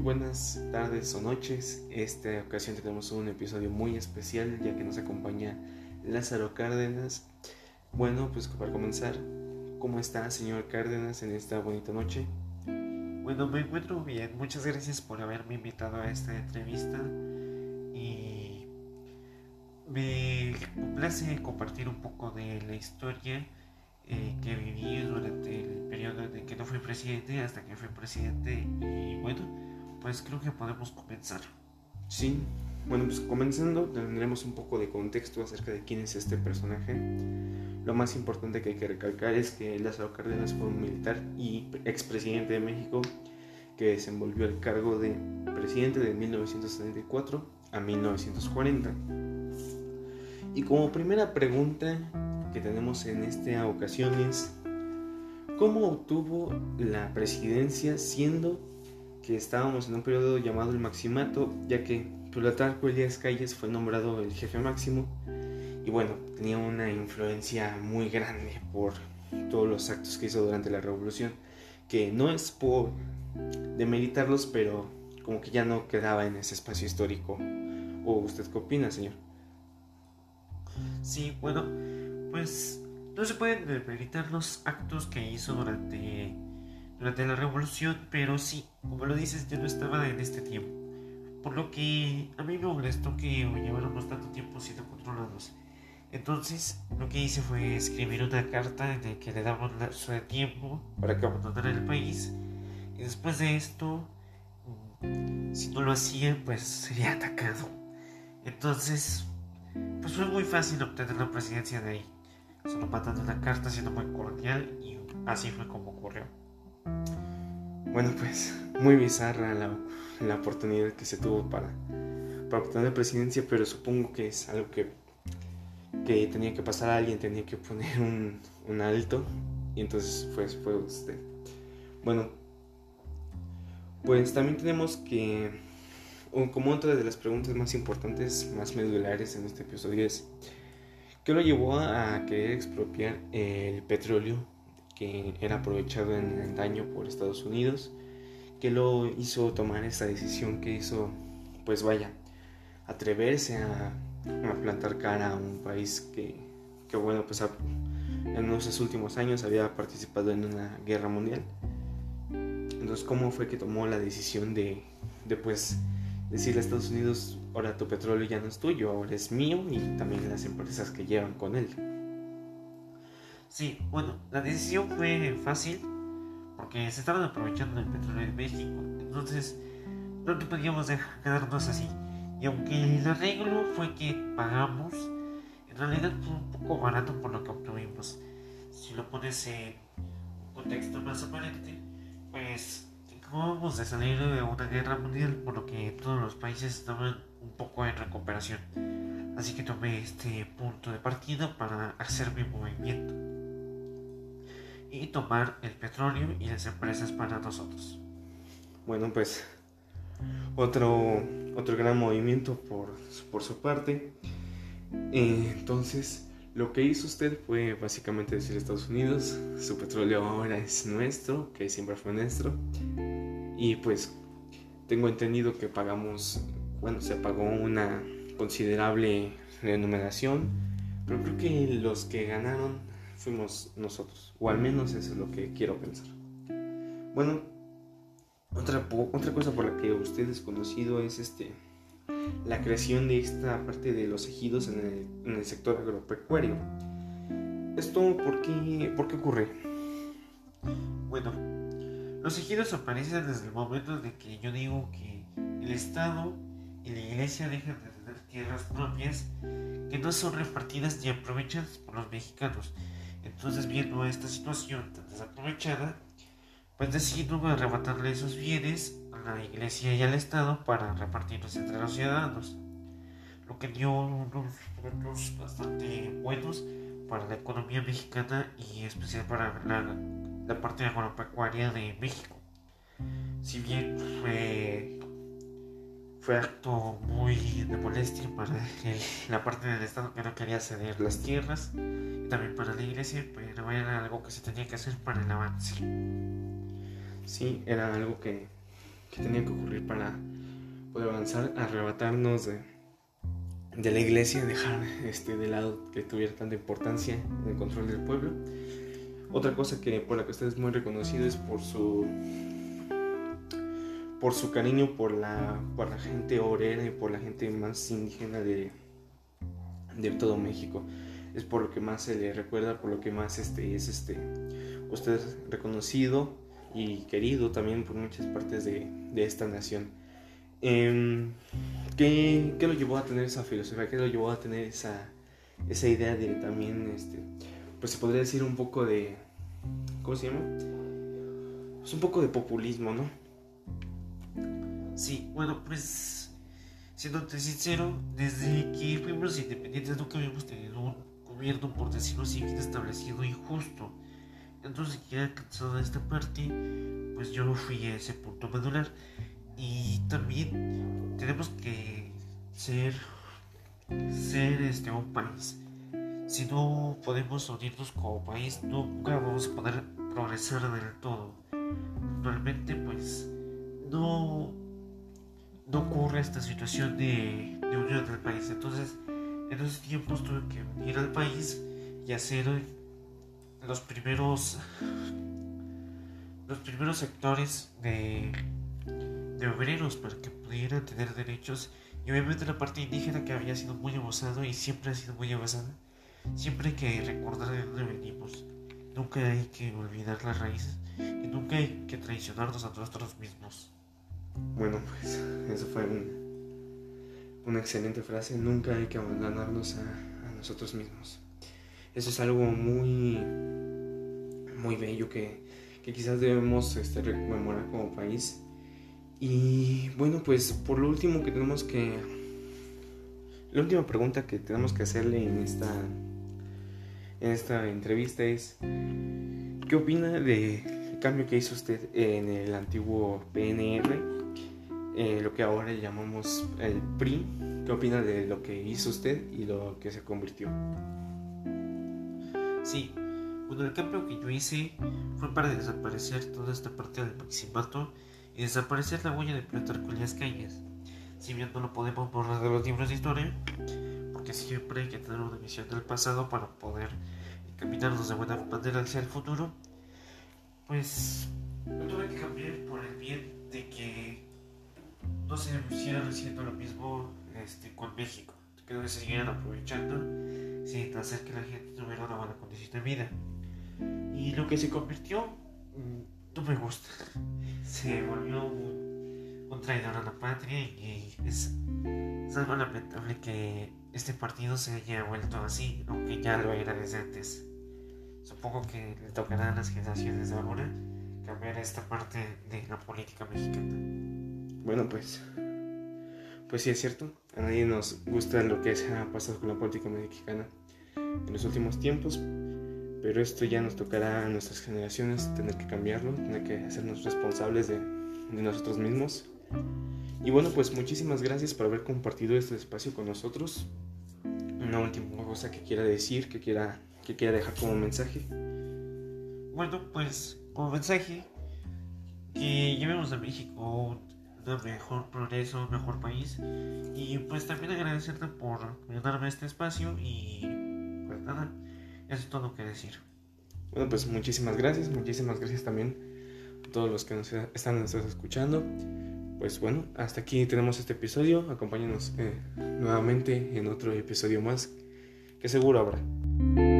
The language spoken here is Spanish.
buenas tardes o noches. Esta ocasión tenemos un episodio muy especial ya que nos acompaña Lázaro Cárdenas. Bueno, pues para comenzar, ¿cómo está señor Cárdenas en esta bonita noche? Bueno, me encuentro bien. Muchas gracias por haberme invitado a esta entrevista y me place compartir un poco de la historia eh, que viví durante el periodo en que no fui presidente hasta que fui presidente y bueno, pues creo que podemos comenzar. Sí, bueno, pues comenzando tendremos un poco de contexto acerca de quién es este personaje. Lo más importante que hay que recalcar es que Lázaro Cárdenas fue un militar y expresidente de México que desenvolvió el cargo de presidente de 1974 a 1940. Y como primera pregunta que tenemos en esta ocasión es cómo obtuvo la presidencia siendo que estábamos en un periodo llamado el Maximato, ya que Plutarco Elías Calles fue nombrado el jefe máximo y bueno, tenía una influencia muy grande por todos los actos que hizo durante la revolución, que no es por demeritarlos, pero como que ya no quedaba en ese espacio histórico. ¿O usted qué opina, señor? Sí, bueno, pues no se pueden demeritar los actos que hizo durante, durante la revolución, pero sí, como lo dices, yo no estaba en este tiempo. Por lo que a mí me molestó que lleváramos tanto tiempo siendo controlados. Entonces, lo que hice fue escribir una carta en la que le damos su tiempo para que abandonara el país. Y después de esto, si no lo hacía, pues sería atacado. Entonces, pues fue muy fácil obtener la presidencia de ahí solo mandando una carta siendo muy cordial y así fue como ocurrió. Bueno, pues muy bizarra la, la oportunidad que se tuvo para, para obtener la presidencia, pero supongo que es algo que, que tenía que pasar a alguien, tenía que poner un, un alto y entonces fue, fue usted. Bueno, pues también tenemos que, como otra de las preguntas más importantes, más medulares en este episodio es, ¿Qué lo llevó a querer expropiar el petróleo que era aprovechado en el daño por Estados Unidos, ¿Qué lo hizo tomar esta decisión, que hizo, pues vaya, atreverse a, plantar cara a un país que, que bueno, pues en esos últimos años había participado en una guerra mundial. Entonces, ¿cómo fue que tomó la decisión de, de pues, decirle a Estados Unidos, ahora tu petróleo ya no es tuyo, ahora es mío y también las empresas que llevan con él. Sí, bueno, la decisión fue fácil porque se estaban aprovechando el petróleo de México, entonces no podíamos dejar quedarnos así. Y aunque el arreglo fue que pagamos, en realidad fue un poco barato por lo que obtuvimos. Si lo pones en un contexto más aparente, pues acabamos de salir de una guerra mundial, por lo que todos los países estaban un poco en recuperación. Así que tomé este punto de partida para hacer mi movimiento y tomar el petróleo y las empresas para nosotros. Bueno, pues otro, otro gran movimiento por, por su parte. Eh, entonces, lo que hizo usted fue básicamente decir a Estados Unidos, su petróleo ahora es nuestro, que siempre fue nuestro. Y pues tengo entendido que pagamos bueno, se pagó una considerable remuneración, pero creo que los que ganaron fuimos nosotros, o al menos eso es lo que quiero pensar. Bueno, otra, otra cosa por la que usted es conocido es este, la creación de esta parte de los ejidos en el, sector agropecuario. ¿Esto por qué, por qué ocurre? Bueno, los ejidos aparecen desde el momento de que yo digo que el Estado y la iglesia deja de tener tierras propias que no son repartidas ni aprovechadas por los mexicanos. Entonces, viendo esta situación tan desaprovechada, pues decidieron arrebatarle esos bienes a la iglesia y al Estado para repartirlos entre los ciudadanos, lo que dio unos frutos bastante buenos para la economía mexicana y especial para la, parte agropecuaria de México. Si bien fue fue acto muy de molestia para la parte del Estado que no quería ceder las tierras y también para la iglesia, pero era algo que se tenía que hacer para el avance. Sí, era algo que, que tenían que ocurrir para poder avanzar, arrebatarnos de, de la iglesia, dejar este, de lado que tuviera tanta importancia en el control del pueblo. Otra cosa que por la que usted es muy reconocido es por su por su cariño por la, por la gente obrera y por la gente más indígena de, de todo México. Es por lo que más se le recuerda, por lo que más este, es este, usted es reconocido y querido también por muchas partes de, de esta nación. Em, ¿qué, ¿qué, lo llevó a tener esa filosofía? ¿Qué lo llevó a tener esa, esa idea de también, este, pues se podría decir un poco de, ¿cómo se llama? Pues un poco de populismo, ¿no? Sí, bueno, pues, siéndote sincero, desde que fuimos independientes nunca habíamos tenido un gobierno, por decirlo así, bien establecido y justo. Entonces, que alcanzado esta parte, pues yo fui a ese punto medular. Y también tenemos que ser, ser este, un país. Si no podemos unirnos como país, nunca vamos a poder progresar del todo. Realmente, pues, no, no ocurre esta situación de, unión del país. Entonces, en esos tiempos tuve que unir al país y hacer los primeros los primeros sectores de, de obreros para que pudieran tener derechos. Y obviamente la parte indígena que había sido muy abusado y siempre ha sido muy abusada. Siempre hay que recordar de dónde venimos. Nunca hay que olvidar las raíces y nunca hay que traicionarnos a nosotros mismos bueno pues eso fue una excelente frase nunca hay que abandonarnos a, nosotros mismos eso es algo muy, muy bello que, que quizás debemos este, rememorar como país. Y bueno, pues por lo último que tenemos que... La última pregunta que tenemos que hacerle en esta, en esta entrevista es, ¿qué opina del cambio que hizo usted en el antiguo PNR, eh, lo que ahora llamamos el PRI? ¿Qué opina de lo que hizo usted y lo que se convirtió? Sí, bueno, el cambio que yo hice fue para desaparecer toda esta parte del maximato y desaparecer la huella de Plutarco en las calles. Si bien no lo podemos borrar de los libros de historia, porque siempre hay que tener una visión del pasado para poder encaminarnos de buena manera hacia el futuro, pues lo tuve que cambiar por el bien de que no se pusiera haciendo lo mismo este, con México, que no se siguieran aprovechando sin hacer que la gente tuviera una buena condición de vida. Y lo que se convirtió, mm, no me gusta. Se volvió un, traidor a la patria y es, es, algo lamentable que este partido se haya vuelto así, aunque ya lo era desde antes. Supongo que le tocará a las generaciones de ahora cambiar esta parte de la política mexicana. Bueno, pues pues sí es cierto, a nadie nos gusta lo que se ha pasado con la política mexicana en los últimos tiempos, pero esto ya nos tocará a nuestras generaciones tener que cambiarlo, tener que hacernos responsables de, de nosotros mismos. Y bueno, pues muchísimas gracias por haber compartido este espacio con nosotros. Una última cosa que quiera decir, que quiera, que quiera dejar como mensaje. Bueno, pues como mensaje, que llevemos a México un mejor progreso, un mejor país. Y pues también agradecerte por darme este espacio y pues nada, eso es todo lo que decir. Bueno, pues muchísimas gracias, muchísimas gracias también a todos los que nos están escuchando. Pues bueno, hasta aquí tenemos este episodio. Acompáñenos eh, nuevamente en otro episodio más que seguro habrá.